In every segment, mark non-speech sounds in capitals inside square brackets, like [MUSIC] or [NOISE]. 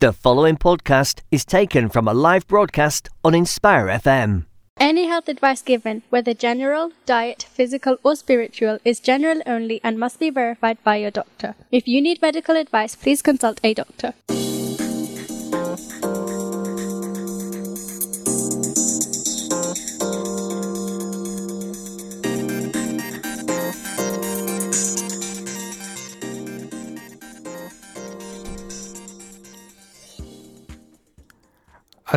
The following podcast is taken from a live broadcast on Inspire FM. Any health advice given, whether general, diet, physical, or spiritual, is general only and must be verified by your doctor. If you need medical advice, please consult a doctor.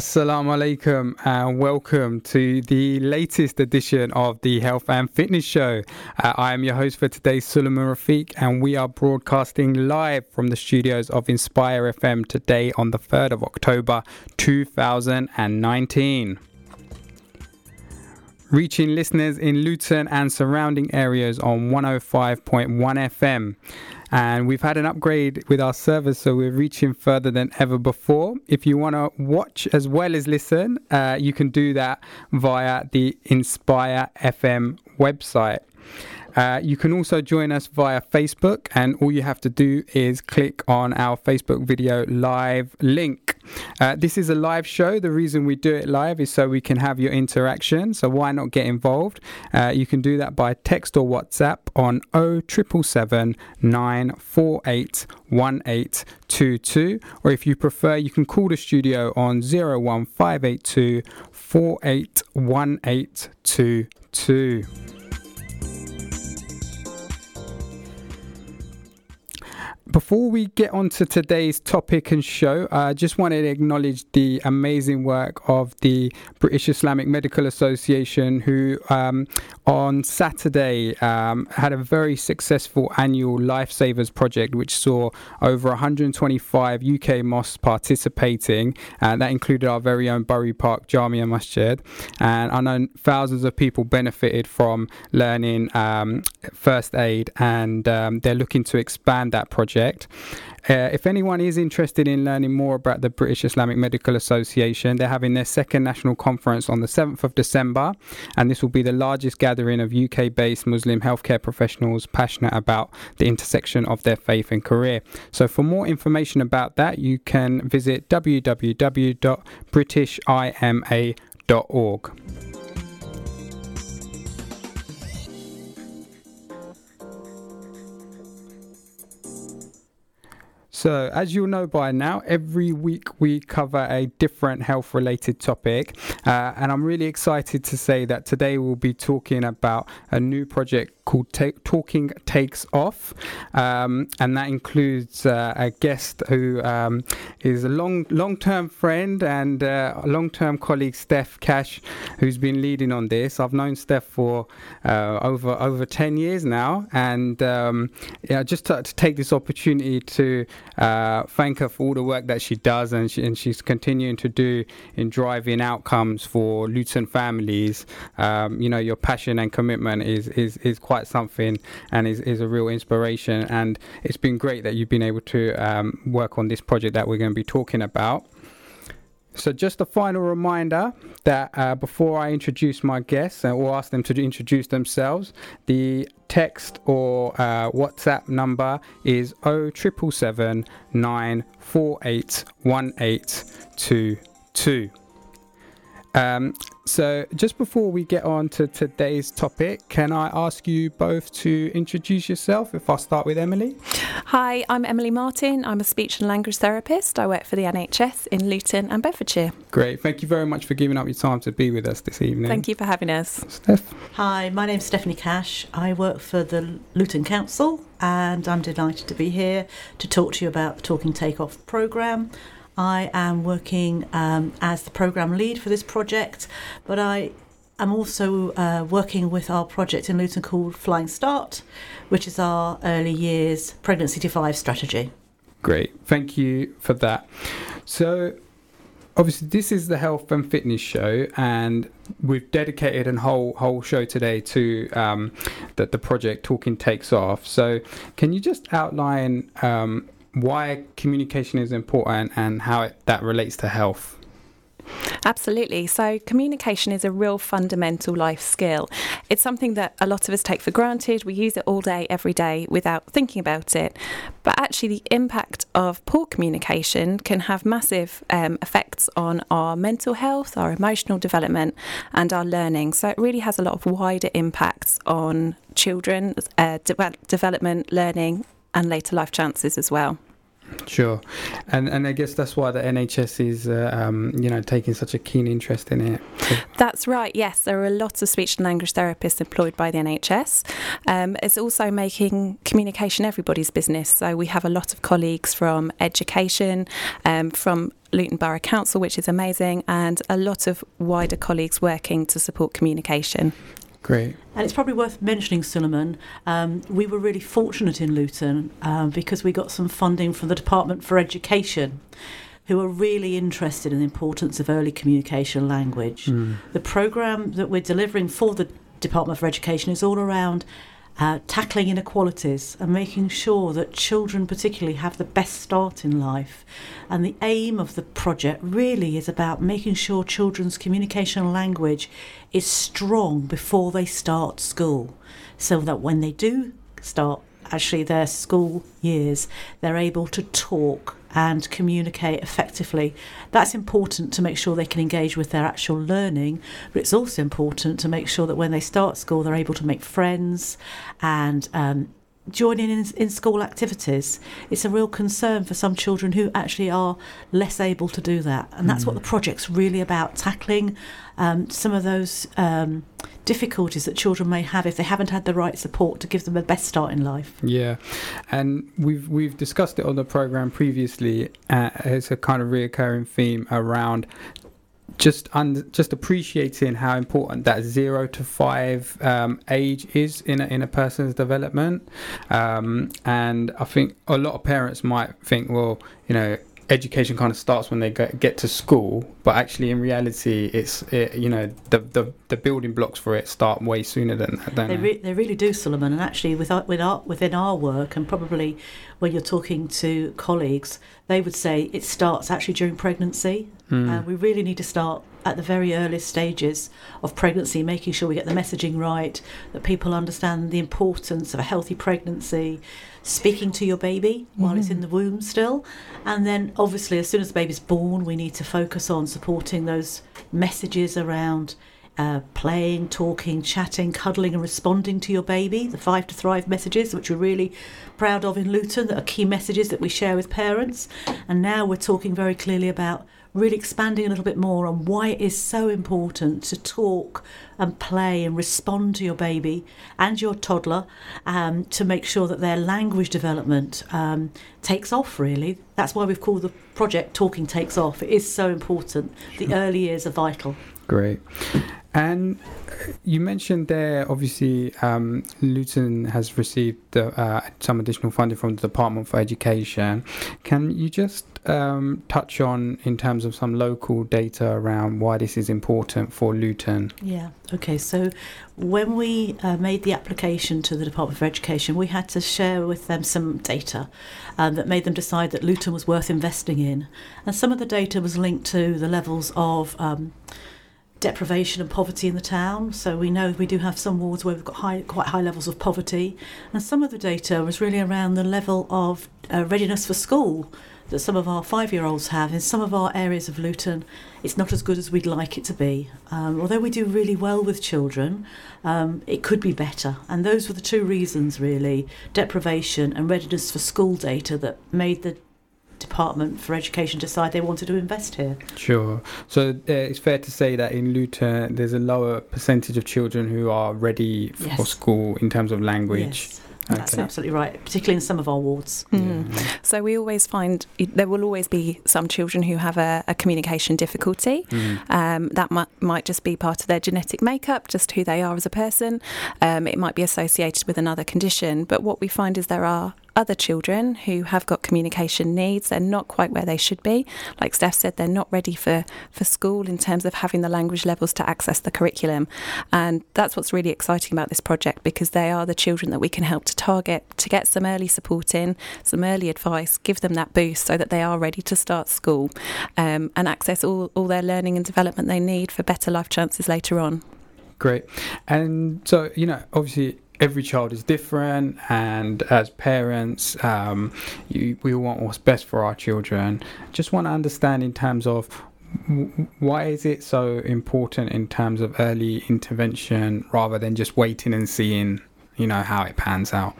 Assalamu alaikum and welcome to the latest edition of the Health and Fitness Show. Uh, I am your host for today, Suleiman Rafiq, and we are broadcasting live from the studios of Inspire FM today on the 3rd of October 2019 reaching listeners in Luton and surrounding areas on 105.1 FM and we've had an upgrade with our servers, so we're reaching further than ever before. If you want to watch as well as listen, uh, you can do that via the Inspire FM website. Uh, you can also join us via Facebook, and all you have to do is click on our Facebook video live link. Uh, this is a live show. The reason we do it live is so we can have your interaction. So why not get involved? Uh, you can do that by text or WhatsApp on 0777 948 1822, or if you prefer, you can call the studio on 01582 481822. Before we get on to today's topic and show, I just wanted to acknowledge the amazing work of the British Islamic Medical Association, who um, on Saturday um, had a very successful annual Lifesavers project, which saw over 125 UK mosques participating. And that included our very own Bury Park Jamia Masjid. And I know thousands of people benefited from learning um, first aid, and um, they're looking to expand that project Uh, if anyone is interested in learning more about the British Islamic Medical Association, they're having their second national conference on the 7th of December, and this will be the largest gathering of UK based Muslim healthcare professionals passionate about the intersection of their faith and career. So, for more information about that, you can visit www.britishima.org. So, as you'll know by now, every week we cover a different health related topic. Uh, and I'm really excited to say that today we'll be talking about a new project called Ta- Talking Takes Off. Um, and that includes uh, a guest who um, is a long long term friend and uh, long term colleague, Steph Cash, who's been leading on this. I've known Steph for uh, over over 10 years now. And um, yeah, just to, to, take this opportunity to uh, thank her for all the work that she does and, she, and she's continuing to do in driving outcomes for Luton families. Um, you know, your passion and commitment is, is, is quite something and is, is a real inspiration. And it's been great that you've been able to um, work on this project that we're going to be talking about. So, just a final reminder that uh, before I introduce my guests and we'll ask them to introduce themselves, the text or uh, WhatsApp number is 0777 948 1822. Um, so, just before we get on to today's topic, can I ask you both to introduce yourself? If I start with Emily. Hi, I'm Emily Martin. I'm a speech and language therapist. I work for the NHS in Luton and Bedfordshire. Great. Thank you very much for giving up your time to be with us this evening. Thank you for having us. Steph. Hi, my name's Stephanie Cash. I work for the Luton Council and I'm delighted to be here to talk to you about the Talking Takeoff programme. I am working um, as the program lead for this project, but I am also uh, working with our project in Luton called Flying Start, which is our early years pregnancy to five strategy. Great, thank you for that. So, obviously, this is the health and fitness show, and we've dedicated a whole whole show today to um, that the project Talking Takes Off. So, can you just outline? Um, why communication is important and how it, that relates to health. Absolutely. So, communication is a real fundamental life skill. It's something that a lot of us take for granted. We use it all day, every day, without thinking about it. But actually, the impact of poor communication can have massive um, effects on our mental health, our emotional development, and our learning. So, it really has a lot of wider impacts on children, uh, de- development, learning, and later life chances as well. Sure, and and I guess that's why the NHS is, uh, um, you know, taking such a keen interest in it. That's right. Yes, there are lots of speech and language therapists employed by the NHS. Um, it's also making communication everybody's business. So we have a lot of colleagues from education, um, from Luton Borough Council, which is amazing, and a lot of wider colleagues working to support communication. Great. And it's probably worth mentioning, Suleiman, um, we were really fortunate in Luton um, because we got some funding from the Department for Education who are really interested in the importance of early communication language. Mm. The programme that we're delivering for the Department for Education is all around uh, tackling inequalities and making sure that children, particularly, have the best start in life. And the aim of the project really is about making sure children's communication language is strong before they start school, so that when they do start actually their school years, they're able to talk and communicate effectively. That's important to make sure they can engage with their actual learning, but it's also important to make sure that when they start school, they're able to make friends and um, joining in, in school activities. It's a real concern for some children who actually are less able to do that. And that's mm. what the project's really about tackling um, some of those um, difficulties that children may have if they haven't had the right support to give them a best start in life. Yeah, and we've we've discussed it on the program previously. Uh, it's a kind of reoccurring theme around just un- just appreciating how important that zero to five um, age is in a, in a person's development, um, and I think a lot of parents might think, well, you know, education kind of starts when they get, get to school, but actually in reality, it's it, you know the, the the building blocks for it start way sooner than that. They re- they really do, Suleiman. And actually, with our, with our, within our work, and probably when you're talking to colleagues, they would say it starts actually during pregnancy. Mm. Uh, we really need to start at the very earliest stages of pregnancy, making sure we get the messaging right, that people understand the importance of a healthy pregnancy, speaking to your baby while mm. it's in mm. the womb still. And then, obviously, as soon as the baby's born, we need to focus on supporting those messages around uh, playing, talking, chatting, cuddling, and responding to your baby. The Five to Thrive messages, which we're really proud of in Luton, that are key messages that we share with parents. And now we're talking very clearly about really expanding a little bit more on why it is so important to talk and play and respond to your baby and your toddler um, to make sure that their language development um, takes off, really. That's why we've called the project Talking Takes Off. It is so important. The early years are vital. Great. And you mentioned there, obviously, um, Luton has received uh, some additional funding from the Department for Education. Can you just um, touch on, in terms of some local data around why this is important for Luton? Yeah, okay. So when we uh, made the application to the Department for Education, we had to share with them some data um, that made them decide that Luton was worth investing in. And some of the data was linked to the levels of um, deprivation and poverty in the town. So we know we do have some wards where we've got high, quite high levels of poverty, and some of the data was really around the level of uh, readiness for school that some of our five-year-olds have. In some of our areas of Luton, it's not as good as we'd like it to be. Um, although we do really well with children, um, it could be better. And those were the two reasons, really: deprivation and readiness for school data that made the Department for Education decide they wanted to invest here. Sure. So uh, it's fair to say that in Luton there's a lower percentage of children who are ready yes. for school in terms of language. Yes. That's okay. absolutely right, particularly in some of our wards. Mm. Yeah. So we always find there will always be some children who have a, a communication difficulty. Mm. Um, that might, might just be part of their genetic makeup, just who they are as a person. Um, it might be associated with another condition. But what we find is there are other children who have got communication needs. They're not quite where they should be. Like Steph said, they're not ready for, for school in terms of having the language levels to access the curriculum. And that's what's really exciting about this project because they are the children that we can help to target to get some early support in, some early advice, give them that boost so that they are ready to start school um, and access all, all their learning and development they need for better life chances later on. Great. And so, you know, obviously every child is different, and as parents, um, you, we all want what's best for our children. Just want to understand in terms of why is it so important in terms of early intervention rather than just waiting and seeing you know how it pans out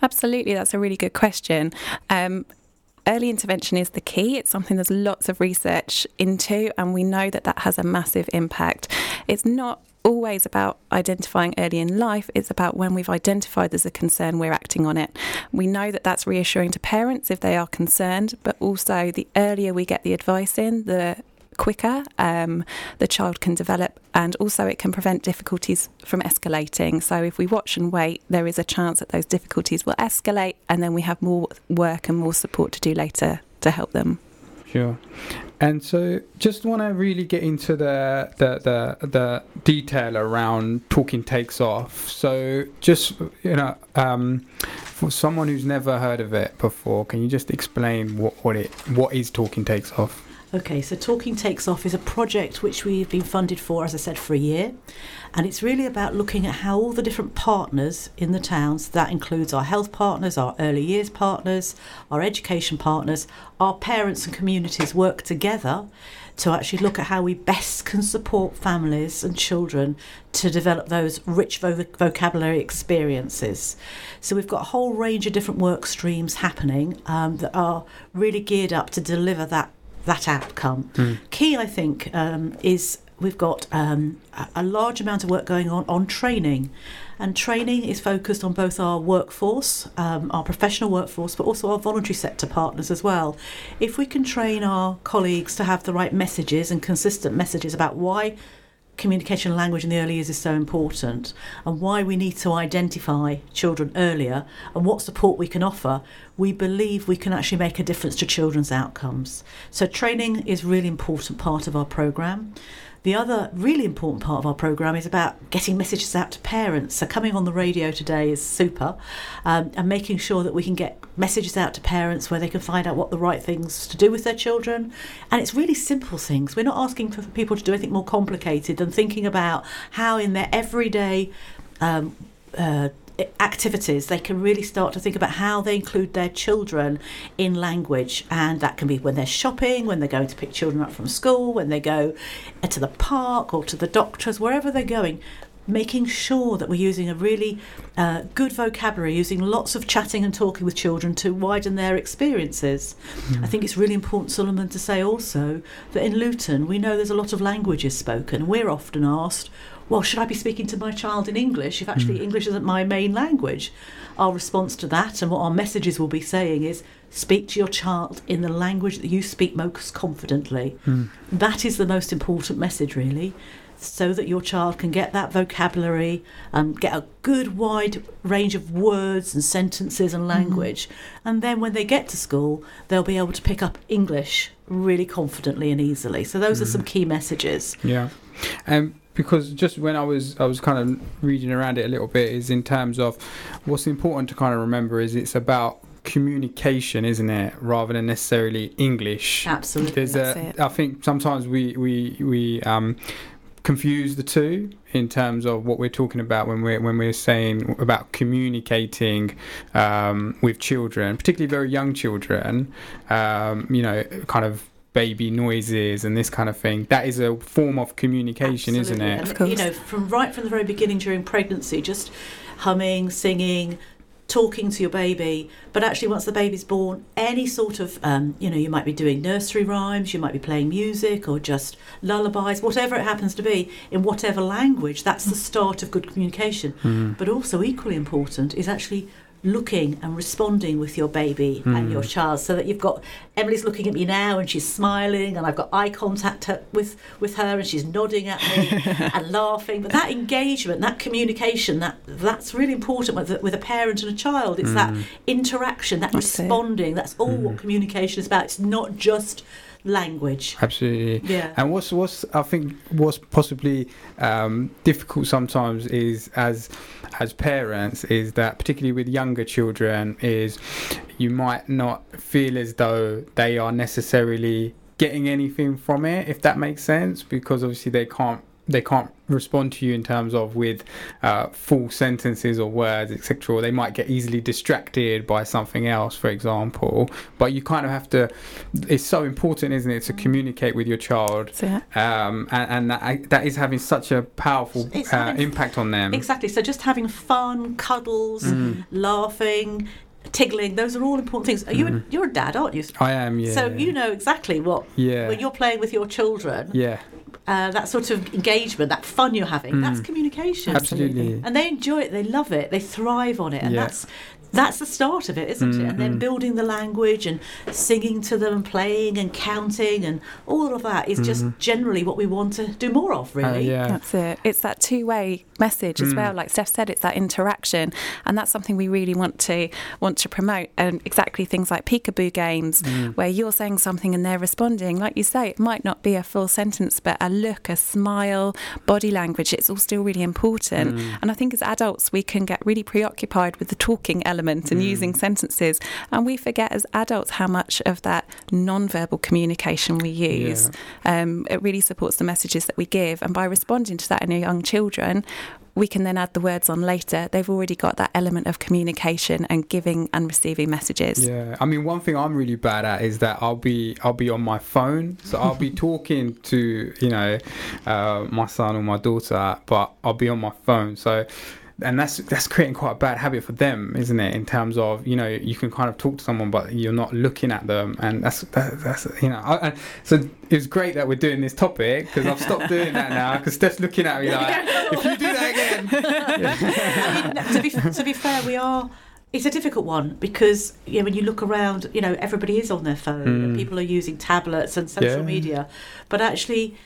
absolutely that's a really good question um, early intervention is the key. It's something there's lots of research into, and we know that that has a massive impact. It's not always about identifying early in life. It's about when we've identified there's a concern, we're acting on it. We know that that's reassuring to parents if they are concerned, but also the earlier we get the advice in, the quicker um, the child can develop, and also it can prevent difficulties from escalating. So, if we watch and wait, there is a chance that those difficulties will escalate, and then we have more work and more support to do later to help them. Sure. And so, just want to really get into the, the the the detail around talking takes off. So, just you know, um, for someone who's never heard of it before, can you just explain what, what it what is talking takes off? Okay, so Talking Takes Off is a project which we've been funded for, as I said, for a year. And it's really about looking at how all the different partners in the towns, that includes our health partners, our early years partners, our education partners, our parents and communities work together to actually look at how we best can support families and children to develop those rich vocabulary experiences. So we've got a whole range of different work streams happening um, that are really geared up to deliver that that outcome. Mm. Key, I think, um, is we've got um, a large amount of work going on on training. And training is focused on both our workforce, um, our professional workforce, but also our voluntary sector partners as well. If we can train our colleagues to have the right messages and consistent messages about why communication language in the early years is so important and why we need to identify children earlier and what support we can offer, we believe we can actually make a difference to children's outcomes. So, training is really important part of our programme. The other really important part of our programme is about getting messages out to parents. So, coming on the radio today is super, um, and making sure that we can get messages out to parents where they can find out what the right things to do with their children. And it's really simple things. We're not asking for people to do anything more complicated than thinking about how, in their everyday um, uh, activities, they can really start to think about how they include their children in language. And that can be when they're shopping, when they're going to pick children up from school, when they go to the park or to the doctors, wherever they're going. Making sure that we're using a really uh, good vocabulary, using lots of chatting and talking with children to widen their experiences. Mm. I think it's really important, Solomon, to say also that in Luton we know there's a lot of languages spoken. We're often asked, well, should I be speaking to my child in English if actually mm. English isn't my main language? Our response to that and what our messages will be saying is speak to your child in the language that you speak most confidently. Mm. That is the most important message, really, so that your child can get that vocabulary, and get a good wide range of words and sentences and hmm. language. Mm. And then when they get to school, they'll be able to pick up English really confidently and easily. So those are some hmm. key messages. Yeah. Um, because just when I was I was kind of reading around it a little bit is in terms of what's important to kind of remember is it's about communication, isn't it, rather than necessarily English. Absolutely. There's a, I think sometimes we we we um, confuse the two in terms of what we're talking about when we're when we're saying about communicating um, with children, particularly very young children. Um, you know, kind of baby noises and this kind of thing. That is a form of communication, Absolutely. isn't it? And, you know, from right from the very beginning during pregnancy, just humming, singing, talking to your baby. But actually, once the baby's born, any sort of, um, you know, you might be doing nursery rhymes, you might be playing music or just lullabies, whatever it happens to be, in whatever language, that's the start of good communication. Mm. But also, equally important, is actually looking and responding with your baby and your hmm. child so that you've got Emily's looking at me now and she's smiling and I've got eye contact her- with with her and she's nodding at me [LAUGHS] and laughing. But that engagement that communication that that's really important with, a- with a parent and a child. It's that hmm. interaction that That's it. responding. That's all what hmm. communication is about. It's not just language Absolutely. Yeah. And what's what's I think what's possibly um, difficult sometimes is as as parents is that particularly with younger children is you might not feel as though they are necessarily getting anything from it if that makes sense because obviously they can't they can't respond to you in terms of with uh, full sentences or words etc or they might get easily distracted by something else for example. But you kind of have to it's so important isn't it to communicate with your child. It. um, and, and that, that is having such a powerful uh, impact on them. Exactly. So just having fun, cuddles, laughing, tiggling, those are all important things. Are you a, you're a dad, aren't you? I am yeah. So you know exactly what yeah. when you're playing with your children, yeah uh, that sort of engagement, that fun you're having, that's communication. absolutely And they enjoy it, they love it, they thrive on it, and Yeah. that's that's the start of it, isn't it? And then mm-hmm. building the language and singing to them and playing and counting and all of that is just mm-hmm. generally what we want to do more of, Uh, really. yeah That's it. It's that two-way message as well. Mm. Like Steph said, it's that interaction, and that's something we really want to want to promote. And exactly things like peekaboo games, mm. where you're saying something and they're responding. Like you say, it might not be a full sentence, but a look, a smile, body language. It's all still really important. Mm. And I think as adults, we can get really preoccupied with the talking element and using sentences, and we forget as adults how much of that non-verbal communication we use. Um, it really supports the messages that we give, and by responding to that in our young children, we can then add the words on later. They've already got that element of communication and giving and receiving messages. Yeah, I mean, one thing I'm really bad at is that I'll be I'll be on my phone, so I'll be [LAUGHS] talking to you know uh, my son or my daughter, but I'll be on my phone. So, and that's that's creating quite a bad habit for them, isn't it? In terms of you know you can kind of talk to someone, but you're not looking at them, and that's that, that's you know. I, I, so it's great that we're doing this topic because I've stopped doing that now because Steph's looking at me like, if you do that again, I mean, to, be, to be fair, we are. It's a difficult one because you know, when you look around, you know everybody is on their phone. and People are using tablets and social Yeah. media, but actually,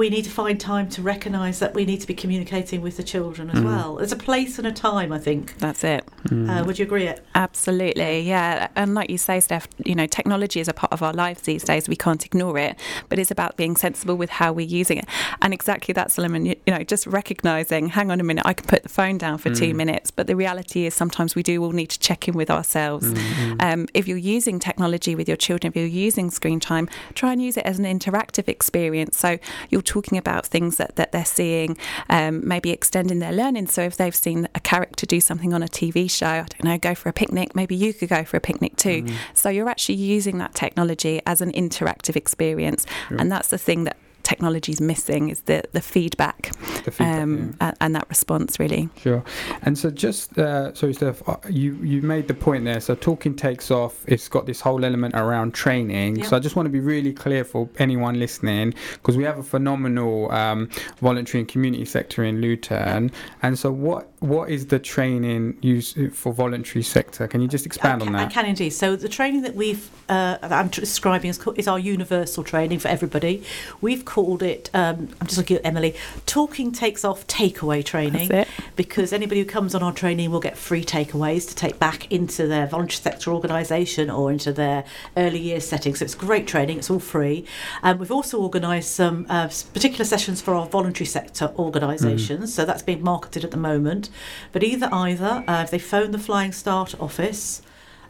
we need to find time to recognise that we need to be communicating with the children as well. There's a place and a time, I think. That's it. Uh, would you agree? It. Absolutely, yeah. And like you say, Steph, you know, technology is a part of our lives these days. We can't ignore it, but it's about being sensible with how we're using it. And exactly that, Solomon, you, you know, just recognizing, hang on a minute, I can put the phone down for two minutes. But the reality is sometimes we do all need to check in with ourselves. Um, if you're using technology with your children, if you're using screen time, try and use it as an interactive experience. So you're talking about things that, that they're seeing, um, maybe extending their learning. So if they've seen a character do something on a TV show, I don't know, go for a picnic, maybe you could go for a picnic too. So you're actually using that technology as an interactive experience. And that's the thing that technology is missing is the, the feedback, The feedback, um, and, and that response really. Sure. And so just uh, sorry, Steph, uh, you you made the point there. So talking takes off. It's got this whole element around training. So I just want to be really clear for anyone listening because we have a phenomenal um, voluntary and community sector in Luton. And so what what is the training used for voluntary sector? Can you just expand I on that? I can indeed. So the training that we've uh, that I'm describing is, co- is our universal training for everybody. We've called it. Um, I'm just looking at Emily. Talking takes off takeaway training That's it. because anybody who comes on our training will get free takeaways to take back into their voluntary sector organisation or into their early years setting. So it's great training. It's all free. Um, we've also organised some uh, particular sessions for our voluntary sector organisations. So that's being marketed at the moment. But either either, uh, if they phone the Flying Start office,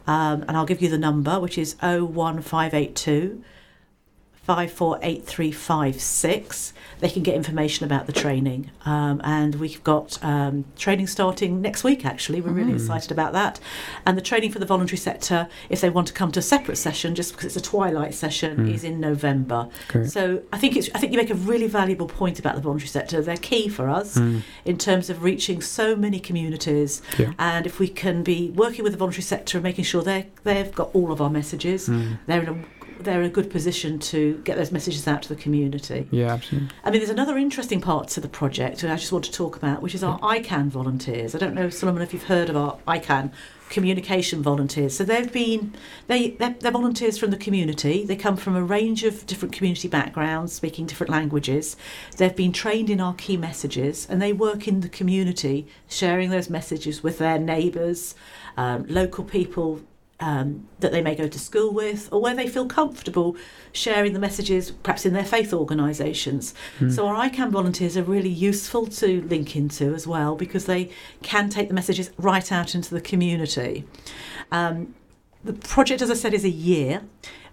um, and I'll give you the number, which is 01582 548356. They can get information about the training. Um, and we've got um, training starting next week, actually. We're really excited about that. And the training for the voluntary sector, if they want to come to a separate session, just because it's a twilight session, is in November. Great. So I think it's I think you make a really valuable point about the voluntary sector. They're key for us in terms of reaching so many communities. Yeah. And if we can be working with the voluntary sector and making sure they they've got all of our messages, they're in a they're in a good position to get those messages out to the community. Yeah, absolutely. I mean, there's another interesting part to the project, I just want to talk about, which is our I CAN volunteers. I don't know, Solomon, if you've heard of our I CAN communication volunteers. So they've been they they're, they're, volunteers from the community. They come from a range of different community backgrounds, speaking different languages. They've been trained in our key messages, and they work in the community, sharing those messages with their neighbours, um, local people um, that they may go to school with, or where they feel comfortable sharing the messages, perhaps in their faith organisations. Mm. So our I CAN volunteers are really useful to link into as well because they can take the messages right out into the community. Um, the project, as I said, is a year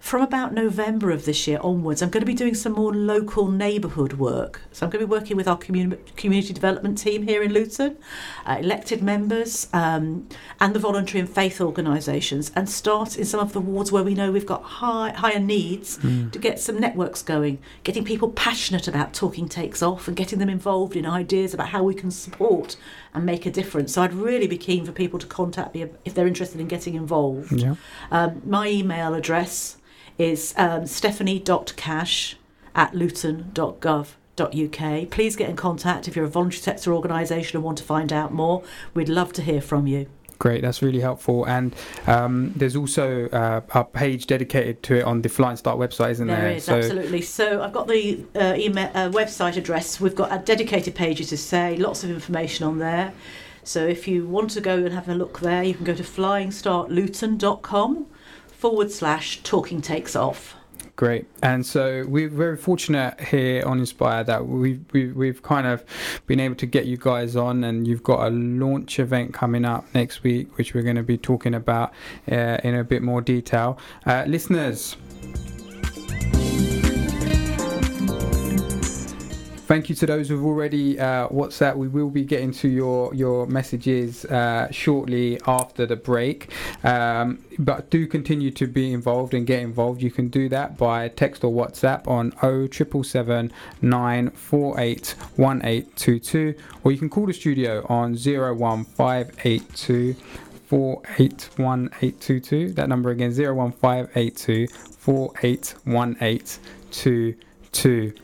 from about November of this year onwards, I'm going to be doing some more local neighbourhood work. So I'm going to be working with our commun- community development team here in Luton, uh, elected members, um, and the voluntary and faith organisations, and start in some of the wards where we know we've got high, higher needs mm. to get some networks going, getting people passionate about talking takes off, and getting them involved in ideas about how we can support and make a difference. So I'd really be keen for people to contact me if they're interested in getting involved. Yeah. Um, my email address is um, stephanie.cash at luton.gov.uk. Please get in contact if you're a voluntary sector organisation and want to find out more. We'd love to hear from you. Great, that's really helpful. And um, there's also uh, a page dedicated to it on the Flying Start website, isn't there? There is, so absolutely. So I've got the uh, email uh, website address. We've got a dedicated page, as say, lots of information on there. So if you want to go and have a look there, you can go to flying.startluton.com forward slash talking takes off. Great, and so we're very fortunate here on Inspire that we've we, we've kind of been able to get you guys on, and you've got a launch event coming up next week, which we're going to be talking about uh, in a bit more detail. Uh, listeners, Thank you to those who've already uh, WhatsApp. We will be getting to your your messages uh, shortly after the break. Um, but do continue to be involved and get involved. You can do that by text or WhatsApp on 0777 948 1822, or you can call the studio on 01582 481822. That number again 01582 481822.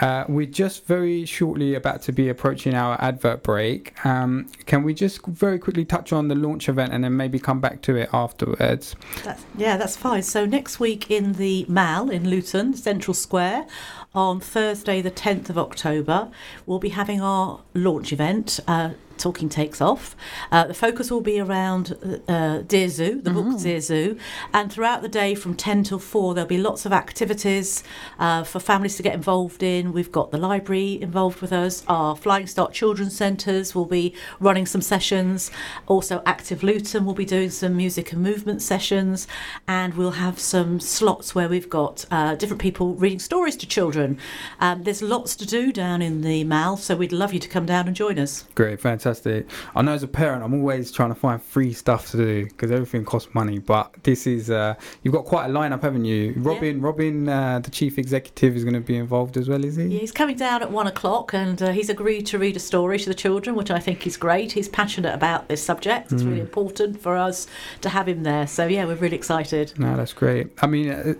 Uh, we're just very shortly about to be approaching our advert break. Um, can we just very quickly touch on the launch event and then maybe come back to it afterwards? That's, yeah, that's fine. So next week in the Mall in Luton, Central Square, on Thursday, the 10th of October, we'll be having our launch event. Uh, talking takes off. Uh, the focus will be around uh, Dear Zoo, the mm-hmm. book Dear Zoo, and throughout the day from 10 till 4, there'll be lots of activities uh, for families to get involved in. We've got the library involved with us, our Flying Start Children's Centres will be running some sessions, also Active Luton will be doing some music and movement sessions, and we'll have some slots where we've got uh, different people reading stories to children. Um, there's lots to do down in the Mall, so we'd love you to come down and join us. Great, fantastic fantastic. I know as a parent, I'm always trying to find free stuff to do because everything costs money. But this is uh, you've got quite a lineup, haven't you? Robin, yeah. Robin, uh, the chief executive, is going to be involved as well, is he? Yeah, he's coming down at one o'clock, and uh, he's agreed to read a story to the children, which I think is great. He's passionate about this subject. It's mm. really important for us to have him there. So yeah, we're really excited. No, that's great. I mean, uh,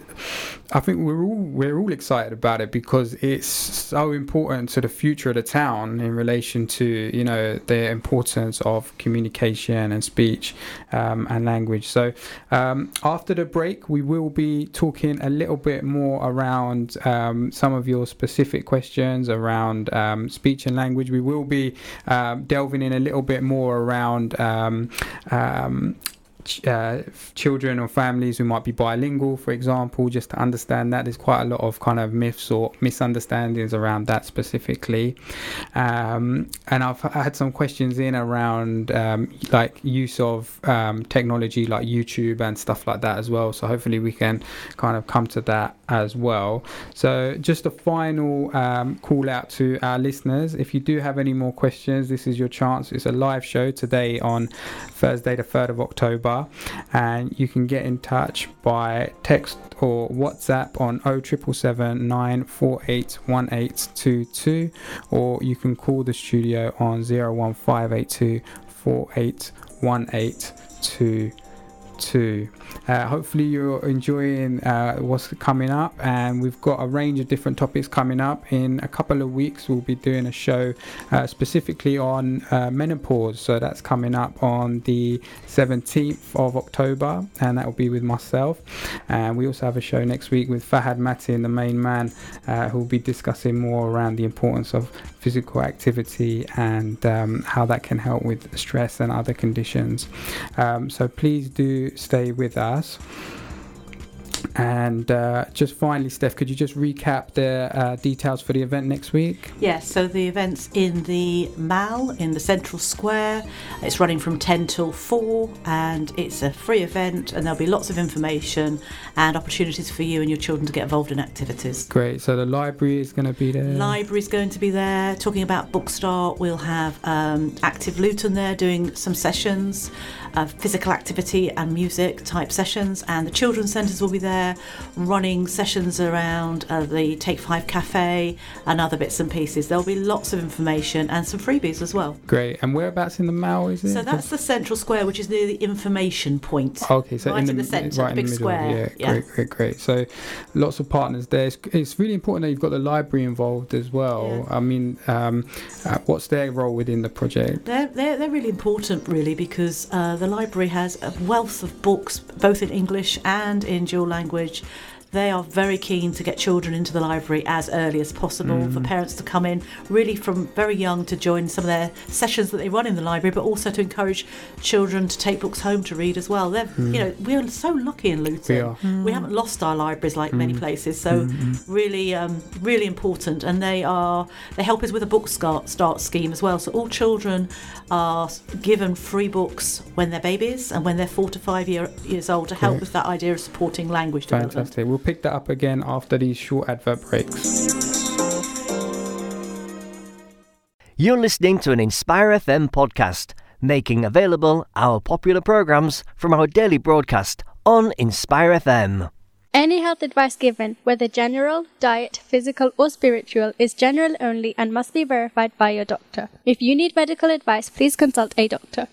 I think we're all we're all excited about it because it's so important to the future of the town in relation to you know the importance of communication and speech um, and language. So um, after the break, we will be talking a little bit more around um, some of your specific questions around um, speech and language. We will be um, delving in a little bit more around uh, children or families who might be bilingual, for example, just to understand that. There's quite a lot of kind of myths or misunderstandings around that specifically. Um, and I've had some questions in around um, like use of um, technology like YouTube and stuff like that as well. So hopefully we can kind of come to that as well. So just a final um, call out to our listeners. If you do have any more questions, this is your chance. It's a live show today on Thursday, the 3rd of October and you can get in touch by text or WhatsApp on 0777 948 or you can call the studio on 01582 481822. Uh, hopefully, you're enjoying uh, what's coming up, and we've got a range of different topics coming up. In a couple of weeks, we'll be doing a show uh, specifically on uh, menopause. So that's coming up on the 17th of October, and that will be with myself. And we also have a show next week with Fahad Matin, the main man, uh, who will be discussing more around the importance of physical activity and um, how that can help with stress and other conditions. Um, so please do stay with us. And uh, just finally, Steph, could you just recap the uh, details for the event next week? Yes, so the event's in the Mall in the Central Square. It's running from 10 till 4 and it's a free event and there'll be lots of information and opportunities for you and your children to get involved in activities. Great. So the library is going to be there. Library's going to be there. Talking about Bookstart, we'll have um, Active Luton there doing some sessions, uh, physical activity and music type sessions, and the children's centres will be there running sessions around uh, the Take Five Cafe and other bits and pieces. There'll be lots of information and some freebies as well. Great. And whereabouts in the Mall is it? So that's the central square, which is near the information point. Okay, so right in in the, the centre, right in big the middle. square. Yeah, Yeah. great, great, great. So lots of partners there. It's, it's really important that you've got the library involved as well. I mean, um, uh, what's their role within the project? They're, they're, they're really important, really, because uh, the library has a wealth of books, both in English and in dual language. They are very keen to get children into the library as early as possible for mm. parents to come in really from very young to join some of their sessions that they run in the library, but also to encourage children to take books home to read as well. They're, you mm. know, we're so lucky in Luton. We are. We haven't lost our libraries like many mm. places, so really, um, really important. And they are they help us with a book start, start scheme as well. So all children are given free books when they're babies and when they're four to five year, years old to help Great. with that idea of supporting language development. Fantastic. We'll pick that up again after these short advert breaks. You're listening to an Inspire FM podcast, making available our popular programs from our daily broadcast on Inspire FM. Any health advice given, whether general, diet, physical, or spiritual, is general only and must be verified by your doctor. If you need medical advice, please consult a doctor.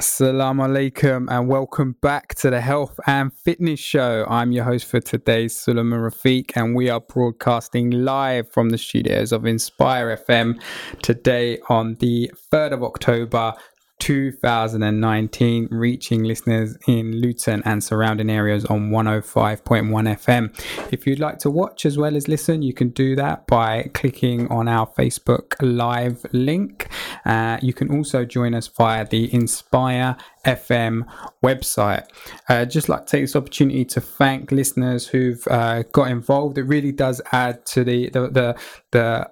Assalamu alaikum and welcome back to the Health and Fitness Show. I'm your host for today, Suleiman Rafiq, and we are broadcasting live from the studios of Inspire FM today on the 3rd of October. 2019, reaching listeners in Luton and surrounding areas on 105.1 FM. If you'd like to watch as well as listen, you can do that by clicking on our Facebook Live link. Uh, you can also join us via the Inspire FM website. Uh, just like to take this opportunity to thank listeners who've uh, got involved. It really does add to the the the, the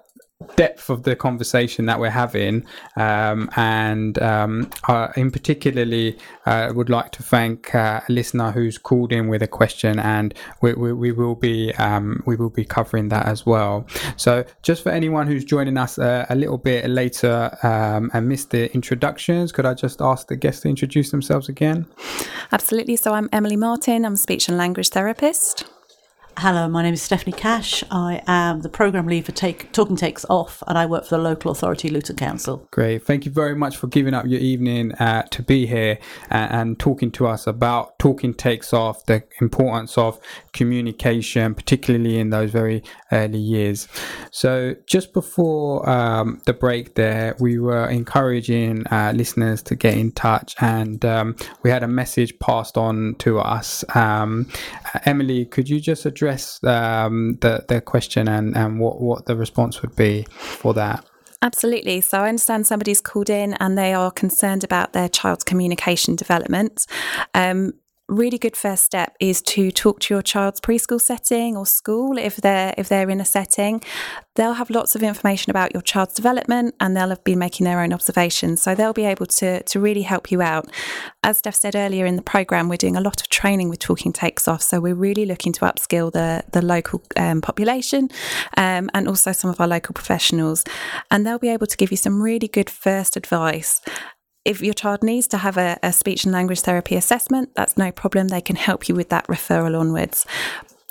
depth of the conversation that we're having um, and um, uh, in particularly uh, would like to thank uh, a listener who's called in with a question and we, we, we will be um, we will be covering that as well so just for anyone who's joining us uh, a little bit later um, and missed the introductions could I just ask the guests to introduce themselves again Absolutely. So I'm Emily Martin. I'm a speech and language therapist. Hello, my name is Stephanie Cash. I am the programme lead for Take, Talking Takes Off, and I work for the local authority Luton Council. Great. Thank you very much for giving up your evening uh, to be here and, and talking to us about Talking Takes Off, the importance of communication, particularly in those very early years. So, just before um, the break, there, we were encouraging uh, listeners to get in touch, and um, we had a message passed on to us. Um, uh, Emily, could you just address um, the, the question and, and what, what the response would be for that? Absolutely. So I understand somebody's called in and they are concerned about their child's communication development. Um, really good first step is to talk to your child's preschool setting or school if they're if they're in a setting. They'll have lots of information about your child's development and they'll have been making their own observations. So they'll be able to to really help you out. As Steph said earlier in the program we're doing a lot of training with talking takes off. So we're really looking to upskill the the local um, population um, and also some of our local professionals. And they'll be able to give you some really good first advice if your child needs to have a, a, speech and language therapy assessment, that's no problem. They can help you with that referral onwards.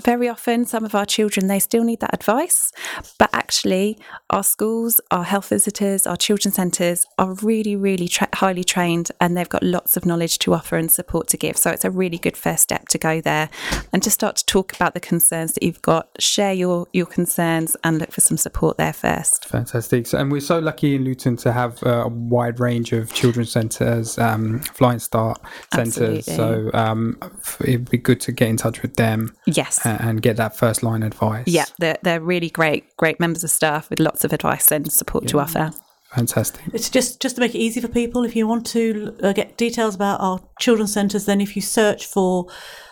Very often some of our children they still need that advice. But actually our schools our health visitors our children's centres are really really tra- highly trained and they've got lots of knowledge to offer and support to give. So it's a really good first step to go there and to start to talk about the concerns that you've got share your your concerns and look for some support there first. Fantastic. So, and we're so lucky in luton to have a wide range of children's centres um, flying start centres. So um, it'd be good to get in touch with them. Yes. and, and get that first line advice yeah they're, they're really great great members of staff with lots of advice and support yeah. to offer fantastic it's just just to make it easy for people if you want to uh, get details about our children's centres then if you search for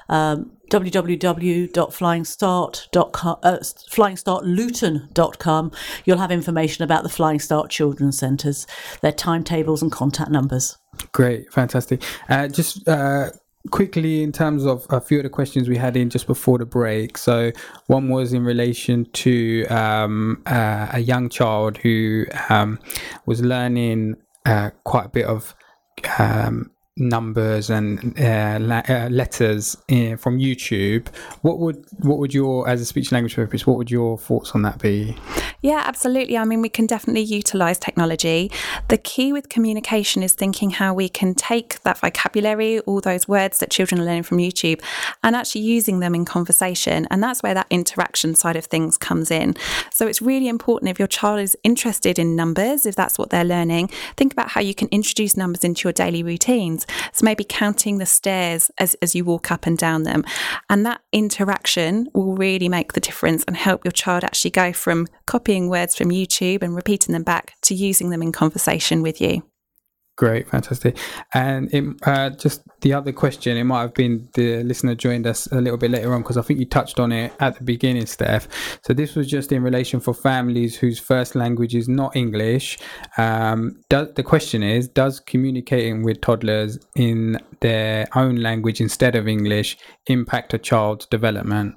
um, www.flyingstart.com, uh, flying-start-luton.com, you'll have information about the Flying Start Children's Centres, their timetables and contact numbers. Great, fantastic. Uh, just uh, quickly, in terms of a few of the questions we had in just before the break. So, one was in relation to um, uh, a young child who um, was learning uh, quite a bit of um, numbers and uh, la- uh, letters in, from YouTube, what would what would your as a speech language therapist, what would your thoughts on that be? Yeah, absolutely. I mean, we can definitely utilize technology. The key with communication is thinking how we can take that vocabulary, all those words that children are learning from YouTube, and actually using them in conversation. And that's where that interaction side of things comes in. So it's really important if your child is interested in numbers, if that's what they're learning, think about how you can introduce numbers into your daily routines. So maybe counting the stairs as, as you walk up and down them. And that interaction will really make the difference and help your child actually go from copying words from YouTube and repeating them back to using them in conversation with you. Great, fantastic. And it, uh, just the other question, it might have been the listener joined us a little bit later on because I think you touched on it at the beginning, Steph. So this was just in relation for families whose first language is not English. Um, does, the question is, does communicating with toddlers in their own language instead of English impact a child's development?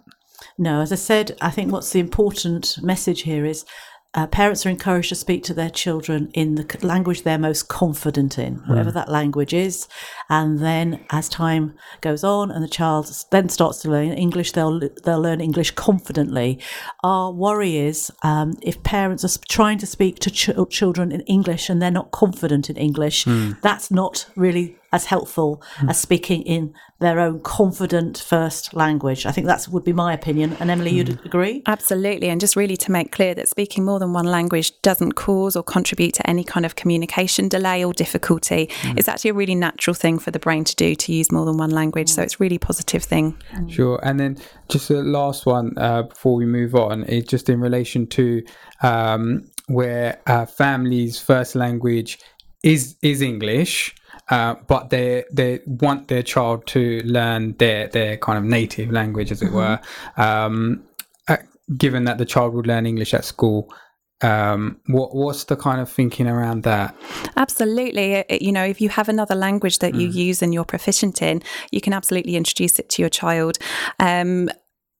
No, as I said, I think what's the important message here is uh, parents are encouraged to speak to their children in the language they're most confident in, whatever mm. that language is. And then, as time goes on, and the child then starts to learn English, they'll they'll learn English confidently. Our worry is um, if parents are trying to speak to ch- children in English and they're not confident in English, mm. that's not really as helpful mm. as speaking in their own confident first language. I think that would be my opinion. And Emily, mm. you'd hmm. agree? Absolutely. And just really to make clear that speaking more than one language doesn't cause or contribute to any kind of communication delay or difficulty. Mm. It's actually a really natural thing for the brain to do to use more than one language. So it's really positive thing. Hmm. Sure. And then just the last one uh, before we move on is just in relation to um, where uh, families' first language is is English uh, but they they want their child to learn their their kind of native language, as it mm-hmm. were. Um, uh, given that the child would learn English at school, um, what what's the kind of thinking around that? Absolutely, you know, if you have another language that you mm. use and you're proficient in, you can absolutely introduce it to your child. Um,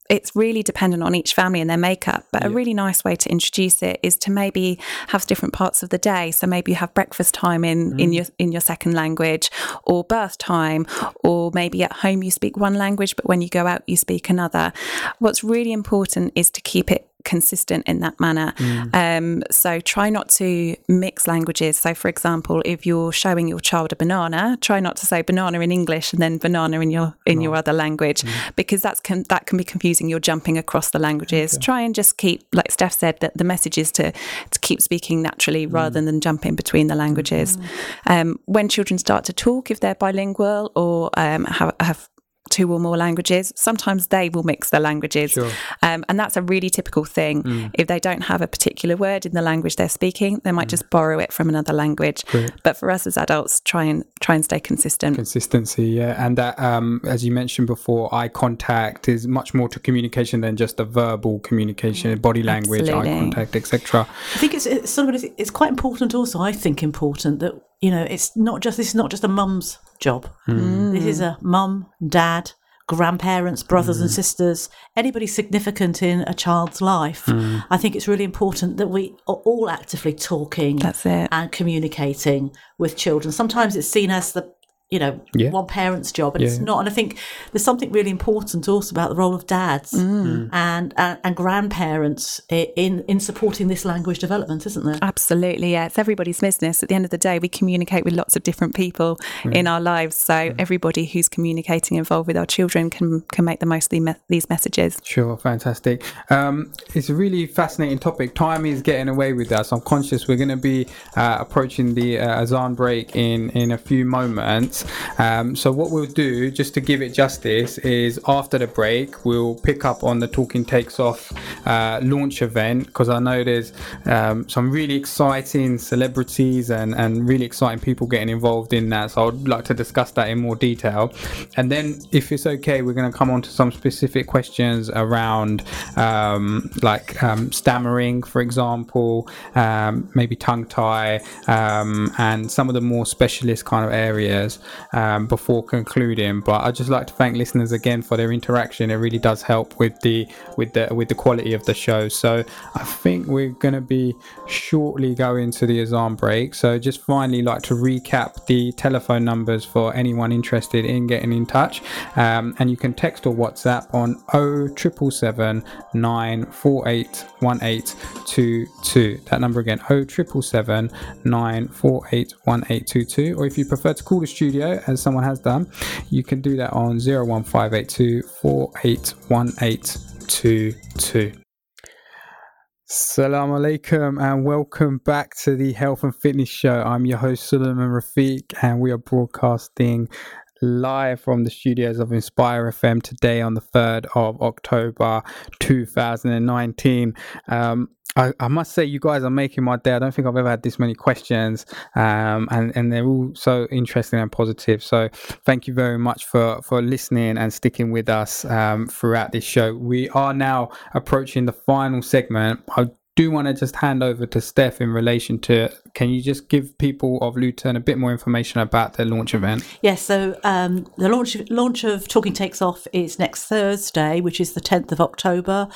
it's really dependent on each family and their makeup. But yeah. a really nice way to introduce it is to maybe have different parts of the day. So maybe you have breakfast time in, mm. in your in your second language, or birth time, or maybe at home you speak one language, but when you go out you speak another. What's really important is to keep it consistent in that manner. Mm. Um, so try not to mix languages. So, for example, if you're showing your child a banana, try not to say banana in English and then banana in your in your other language, mm. because that's can, that can be confusing. You're jumping across the languages. Okay. Try and just keep, like Steph said, that the message is to to keep speaking naturally mm. rather than jumping between the languages. Mm-hmm. Um, when children start to talk, if they're bilingual or um, have, have two or more languages. Sometimes they will mix their languages. Sure. Um, and that's a really typical thing. Mm. If they don't have a particular word in the language they're speaking, they might mm. just borrow it from another language. Great. But for us as adults, try and try and stay consistent. Consistency, yeah. And that, um, as you mentioned before, eye contact is much more to communication than just a verbal communication, body language, Absolutely. eye contact, etc. I think it's, it's sort of it's quite important also. I think important that you know it's not just this is not just a mum's job. Mm. This is a mum, dad, grandparents, brothers mm. and sisters, anybody significant in a child's life. Mm. I think it's really important that we are all actively talking That's it. and communicating with children. Sometimes it's seen as the you know Yeah. one parent's job and it's not and i think there's something really important also about the role of dads Mm. and, and and grandparents in in supporting this language development isn't there Absolutely, yeah. It's everybody's business. At the end of the day, we communicate with lots of different people in our lives. So everybody who's communicating involved with our children can can make the most of the me- these messages. Sure, fantastic. Um, it's a really fascinating topic. Time is getting away with us. I'm conscious we're going to be uh, approaching the uh, Azan break in, in a few moments. Um, so, what we'll do, just to give it justice, is after the break, we'll pick up on the Talking Takes Off uh, launch event because I know there's um, some really exciting celebrities and, and really exciting people getting involved in that. So, I'd like to discuss that in more detail. And then, if it's okay, we're going to come on to some specific questions around um, like um, stammering, for example, um, maybe tongue tie, um, and some of the more specialist kind of areas um, before concluding. But I'd just like to thank listeners again for their interaction. It really does help with the with the with the quality of the show. So I think we're going to be shortly going to the Azan break. So just finally like to recap the telephone numbers for anyone interested in getting in touch. Um, and you can text or WhatsApp on 0777 948 1822. That number again 0777 948 1822. Or if you prefer to call the studio, as someone has done, you can do that on 01582 481822. Assalamu alaikum and welcome back to the Health and Fitness Show. I'm your host Suleiman Rafiq and we are broadcasting live from the studios of Inspire FM today on the 3rd of October 2019. Um, I, I must say, you guys are making my day. I don't think I've ever had this many questions, um, and and they're all so interesting and positive. So, thank you very much for for listening and sticking with us um, throughout this show. We are now approaching the final segment. I do want to just hand over to Steph in relation to. Can you just give people of Luton a bit more information about their launch event? Yes, so um, the launch launch of Talking Takes Off is next Thursday, which is the 10th of October.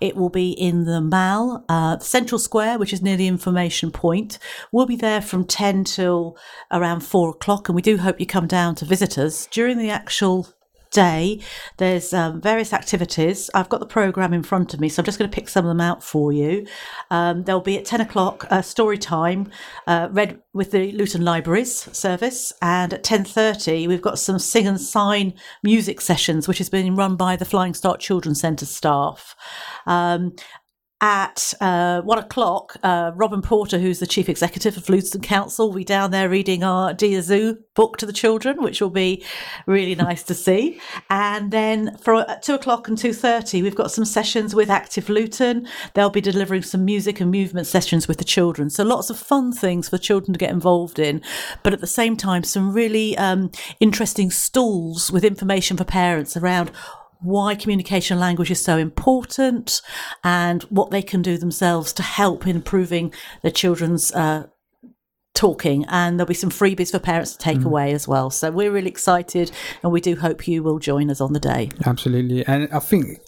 It will be in the Mall, uh, Central Square, which is near the information point. We'll be there from 10 till around 4 o'clock, and we do hope you come down to visit us. During the actual day there's um, various activities. I've got the program in front of me so i'm just going to pick some of them out for you. Um, there'll be at 10 o'clock uh, story time uh, read with the luton libraries service and at 10.30 we've got some sing and sign music sessions which has been run by the flying start children's centre staff. Um, at uh, one o'clock, uh, Robin Porter, who's the chief executive of Luton Council, will be down there reading our Dear Zoo book to the children, which will be really nice to see. And then for at two o'clock and two thirty, we've got some sessions with Active Luton. They'll be delivering some music and movement sessions with the children. So lots of fun things for children to get involved in, but at the same time, some really um, interesting stalls with information for parents around why communication language is so important and what they can do themselves to help in improving their children's uh, talking. And there'll be some freebies for parents to take away as well. So we're really excited and we do hope you will join us on the day. Absolutely. And I think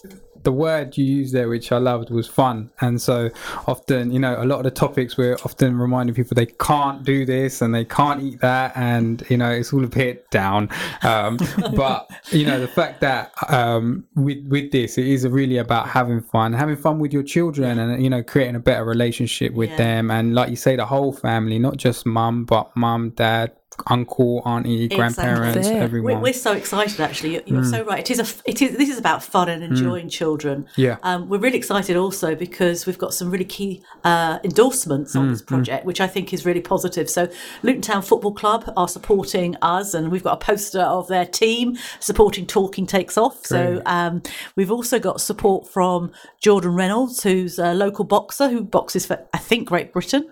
the word you used there, which I loved, was fun. And so often, you know, a lot of the topics we're often reminding people they can't do this and they can't eat that. And, you know, it's all a bit down. Um, [LAUGHS] but, you know, the fact that um, with, with this, it is really about having fun, having fun with your children and, you know, creating a better relationship with Yeah. them. And like you say, the whole family, not just mum, but mum, dad, uncle, auntie, grandparents, Exactly. everyone. we're, we're so excited actually. You're, you're so right. It is a it is this is about fun and enjoying children. Yeah. um, we're really excited also because we've got some really key uh, endorsements on this project which i think is really positive. So luton town football club are supporting us and we've got a poster of their team supporting talking takes off. So um, we've also got support from jordan reynolds who's a local boxer who boxes for i think great britain.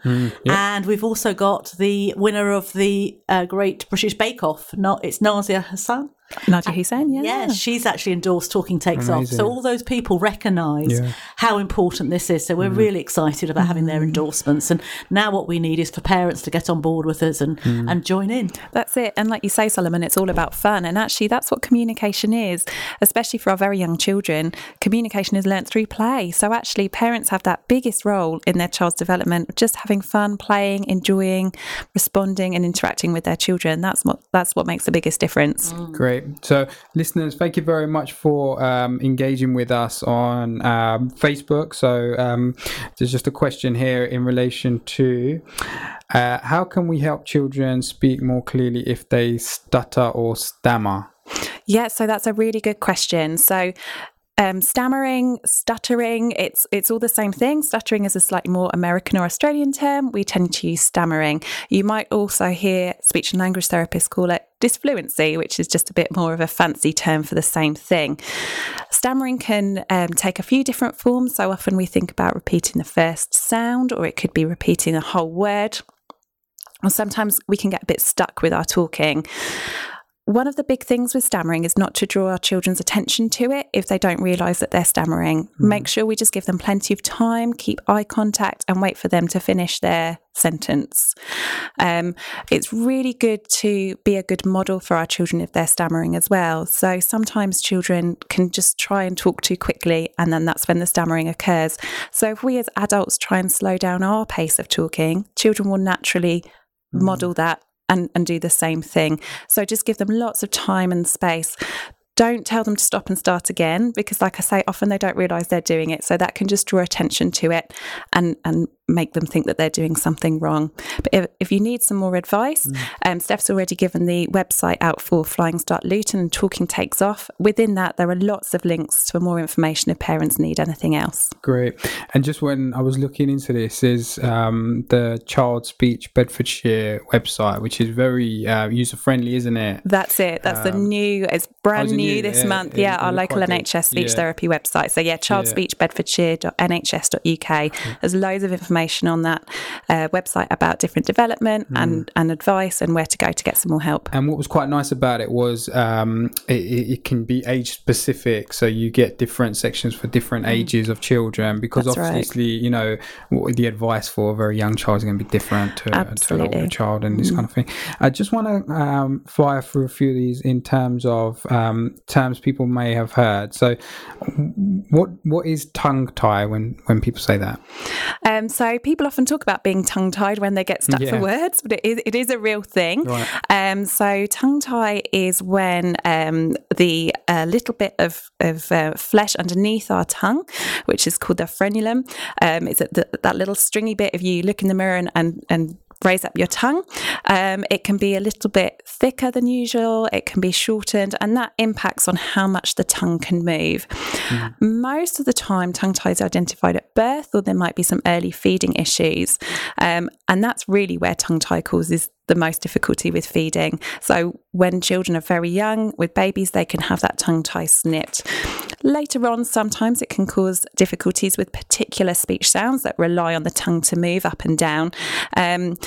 And we've also got the winner of the uh, Great British Bake Off. No, it's Nazia Hassan. Nadiya Hussain, yeah. Yeah, she's actually endorsed Talking Takes Off. So all those people recognise Yeah. how important this is. So we're mm. really excited about having their mm. endorsements. And now what we need is for parents to get on board with us and, mm. and join in. That's it. And like you say, Solomon, it's all about fun. And actually, that's what communication is, especially for our very young children. Communication is learnt through play. So actually, parents have that biggest role in their child's development, just having fun, playing, enjoying, responding, and interacting with their children. That's what that's what makes the biggest difference. Great. So, listeners, thank you very much for um, engaging with us on um, Facebook. So, um, there's just a question here in relation to uh, how can we help children speak more clearly if they stutter or stammer? Yeah, so that's a really good question. So um, stammering, stuttering, it's it's all the same thing. Stuttering is a slightly more American or Australian term. We tend to use stammering. You might also hear speech and language therapists call it disfluency, which is just a bit more of a fancy term for the same thing. Stammering can um, take a few different forms. So often we think about repeating the first sound, or it could be repeating a whole word. Or sometimes we can get a bit stuck with our talking. One of the big things with stammering is not to draw our children's attention to it if they don't realise that they're stammering. Make sure we just give them plenty of time, keep eye contact, and wait for them to finish their sentence. Um, it's really good to be a good model for our children if they're stammering as well. So sometimes children can just try and talk too quickly, and then that's when the stammering occurs. So if we as adults try and slow down our pace of talking, children will naturally model that and, and do the same thing. So just give them lots of time and space. Don't tell them to stop and start again because, like I say, often they don't realize they're doing it. So that can just draw attention to it and, and make them think that they're doing something wrong. But if, if you need some more advice, um, Steph's already given the website out for Flying Start Luton and Talking Takes Off. Within that, there are lots of links for more information if parents need anything else. Great. And just when I was looking into this, is um, the Child Speech Bedfordshire website, which is very uh, user friendly, isn't it? That's it. That's the new. It's brand new new? this Yeah, month. Yeah, our local. NHS speech Yeah. therapy website. So yeah, Child Yeah. Speech Bedfordshire.nhs.uk. There's loads of information on that uh, website about different development Hmm. and and advice and where to go to get some more help. And what was quite nice about it was um, it, it can be age specific, so you get different sections for different ages of children. Because That's right. obviously, you know, what the advice for a very young child is going to be different to, to an older child, and this kind of thing. I just want to um, fire through a few of these in terms of um, terms people may have heard. So, what what is tongue tie when when people say that? Um, so people often talk about being tongue tied when they get stuck Yeah. for words, but it is, it is a real thing. Right. Um, so tongue tie is when um, the uh, little bit of, of uh, flesh underneath our tongue, which is called the frenulum, um, it's at the, that little stringy bit. If you look in the mirror and, and, and raise up your tongue. Um, it can be a little bit thicker than usual, it can be shortened, and that impacts on how much the tongue can move. Most of the time, tongue tie is identified at birth, or there might be some early feeding issues. Um, and that's really where tongue tie causes the most difficulty with feeding. So, when children are very young, with babies, they can have that tongue tie snipped. Later on, sometimes it can cause difficulties with particular speech sounds that rely on the tongue to move up and down, um,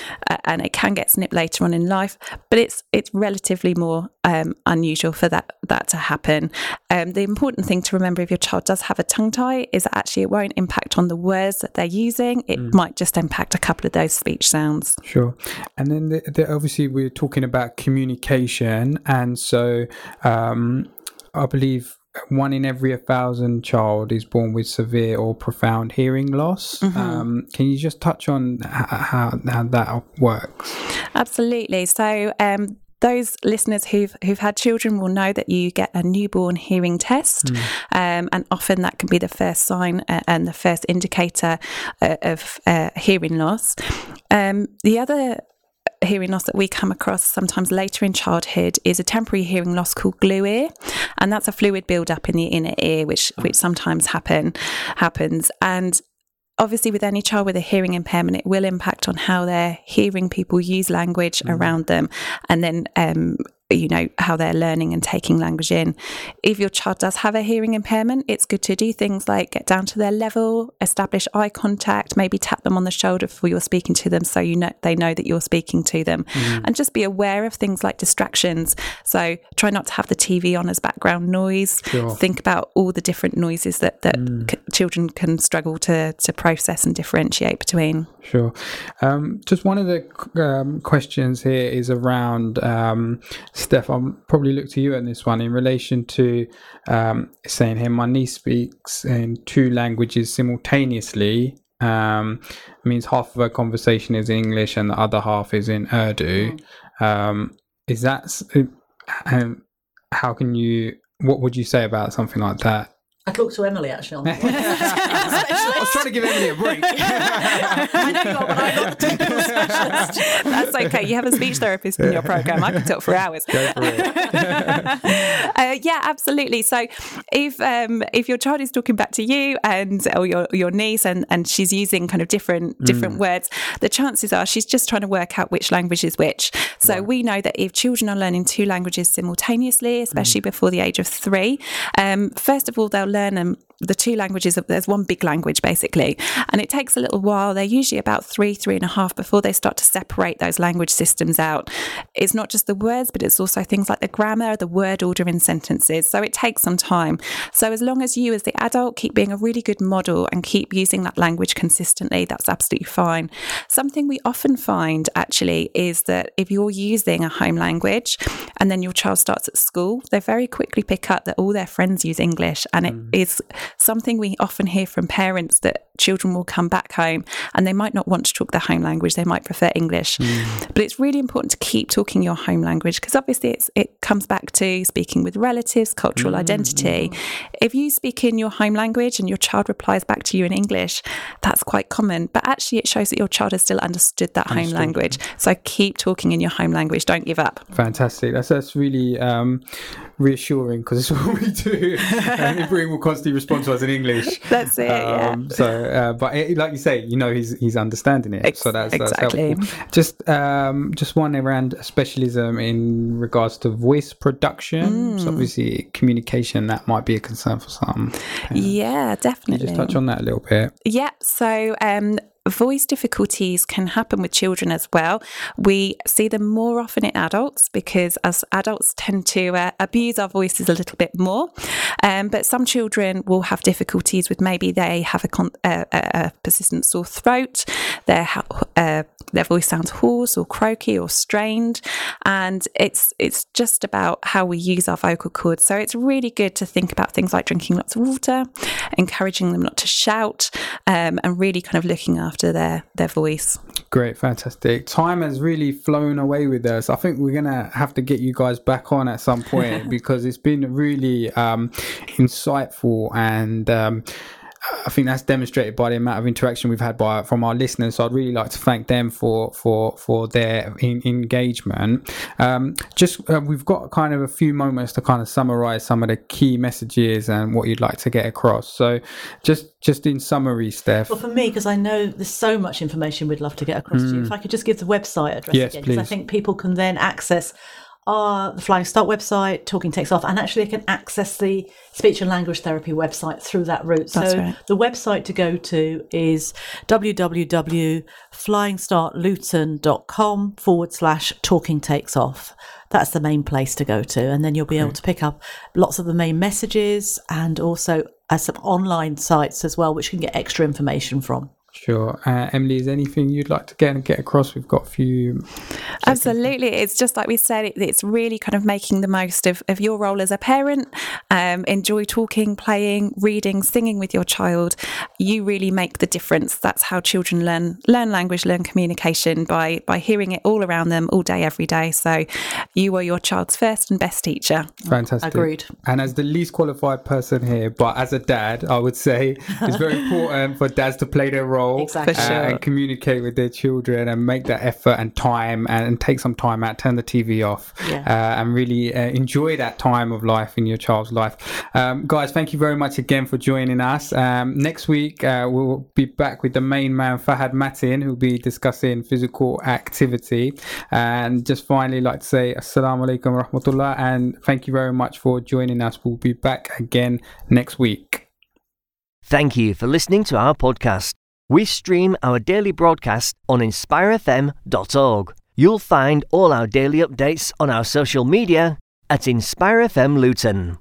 and it can get snipped later on in life. But it's it's relatively more um, unusual for that that to happen. Um, the important thing to remember if your child does have a tongue tie is that actually it won't impact on the words that they're using. It might just impact a couple of those speech sounds. Sure. And then the, the, obviously we're talking about communication, and so um, I believe one in every a thousand child is born with severe or profound hearing loss. Um, can you just touch on how how that works? Absolutely. So, um, those listeners who've who've had children will know that you get a newborn hearing test, um, and often that can be the first sign uh, and the first indicator uh, of uh, hearing loss. Um, the other hearing loss that we come across sometimes later in childhood is a temporary hearing loss called glue ear, and that's a fluid build-up in the inner ear, which which sometimes happen happens. And obviously with any child with a hearing impairment it will impact on how they're hearing people use language around them. And then um, you know how they're learning and taking language in if your child does have a hearing impairment it's good to do things like get down to their level establish eye contact maybe tap them on the shoulder before you're speaking to them so you know they know that you're speaking to them mm. and just be aware of things like distractions so try not to have the tv on as background noise sure. think about all the different noises that that mm. c- children can struggle to to process and differentiate between sure um, just one of the um, questions here is around um, Steph, I'll probably look to you on this one in relation to um, saying here, my niece speaks in two languages simultaneously. Um, means half of her conversation is in English and the other half is in Urdu. Mm. Um, is that um, how can you? What would you say about something like that? I talked to Emily actually on [LAUGHS] I was trying to give Emily a break. [LAUGHS] I know you are, but I'm not the technical specialist. That's okay. You have a speech therapist in your program. I can talk for hours. Go for it. [LAUGHS] uh, yeah, absolutely. So if um, if your child is talking back to you and or your your niece and, and she's using kind of different different mm. words, the chances are she's just trying to work out which language is which. So right. we know that if children are learning two languages simultaneously, especially mm. before the age of three, um, first of all they'll learn them the two languages there's one big language basically. And it takes a little while. They're usually about three three and a half before they start to separate those language systems out. It's not just the words but it's also things like the grammar the word order in sentences. So it takes some time. So as long as you as the adult keep being a really good model and keep using that language consistently that's absolutely fine. Something we often find actually is that if you're using a home language and then your child starts at school they very quickly pick up that all their friends use english and it mm. is something we often hear from parents that children will come back home and they might not want to talk their home language they might prefer english mm. but it's really important to keep talking your home language because obviously it's, it comes back to speaking with relatives cultural mm. identity if you speak in your home language and your child replies back to you in english that's quite common but actually it shows that your child has still understood that understood. home language so keep talking in your home language don't give up fantastic that's that's really um, reassuring because it's [LAUGHS] what we do [LAUGHS] and Ibrahim will constantly respond to us in english that's it um, yeah. so uh, but it, like you say, you know, he's he's understanding it, Ex- so that's, exactly. that's helpful. Just um, just one around specialism in regards to voice production. Mm. So obviously, communication that might be a concern for some. Yeah, definitely. just touch on that a little bit. Yeah. So um, voice difficulties can happen with children as well. We see them more often in adults because as adults tend to uh, abuse our voices a little bit more. Um, but some children will have difficulties with maybe they have a, con- a, a persistent sore throat, their uh, their voice sounds hoarse or croaky or strained, and it's it's just about how we use our vocal cords. So it's really good to think about things like drinking lots of water, encouraging them not to shout, um, and really kind of looking after their their voice. Great, fantastic. Time has really flown away with us. I think we're gonna have to get you guys back on at some point [LAUGHS] because it's been really um, insightful and. Um, I think that's demonstrated by the amount of interaction we've had by from our listeners. So I'd really like to thank them for for for their in, engagement. Um, just uh, we've got kind of a few moments to kind of summarize some of the key messages and what you'd like to get across. So just just in summary, Steph. Well, for me, because I know there's so much information we'd love to get across mm. to you. Mm. If I could just give the website address yes, again, because I think people can then access our the Flying Start website, Talking Takes Off, and actually they can access the speech and language therapy website through that route. That's so right. the website to go to is www.flyingstartluton.com forward slash Talking Takes Off. That's the main place to go to, and then you'll be able to pick up lots of the main messages and also uh, some online sites as well, which you can get extra information from. Sure. Uh, Emily, is anything you'd like to get get across? We've got a few. Absolutely. It's just like we said, it, it's really kind of making the most of, of your role as a parent. Um, enjoy talking, playing, reading, singing with your child. You really make the difference. That's how children learn learn language, learn communication by by hearing it all around them all day, every day. So you are your child's first and best teacher. Fantastic. Agreed. And as the least qualified person here, but as a dad, I would say [LAUGHS] it's very important for dads to play their role role Exactly. For sure. and communicate with their children and make that effort and time and, and take some time out, turn the TV off, Yeah. uh, and really uh, enjoy that time of life in your child's life. Um, guys, thank you very much again for joining us. Um, next week, uh, we'll be back with the main man, Fahad Matin, who'll be discussing physical activity. And just finally, like to say Assalamu alaikum rahmatullah and thank you very much for joining us. We'll be back again next week. Thank you for listening to our podcast. We stream our daily broadcast on inspirefm.org. You'll find all our daily updates on our social media at InspireFM Luton.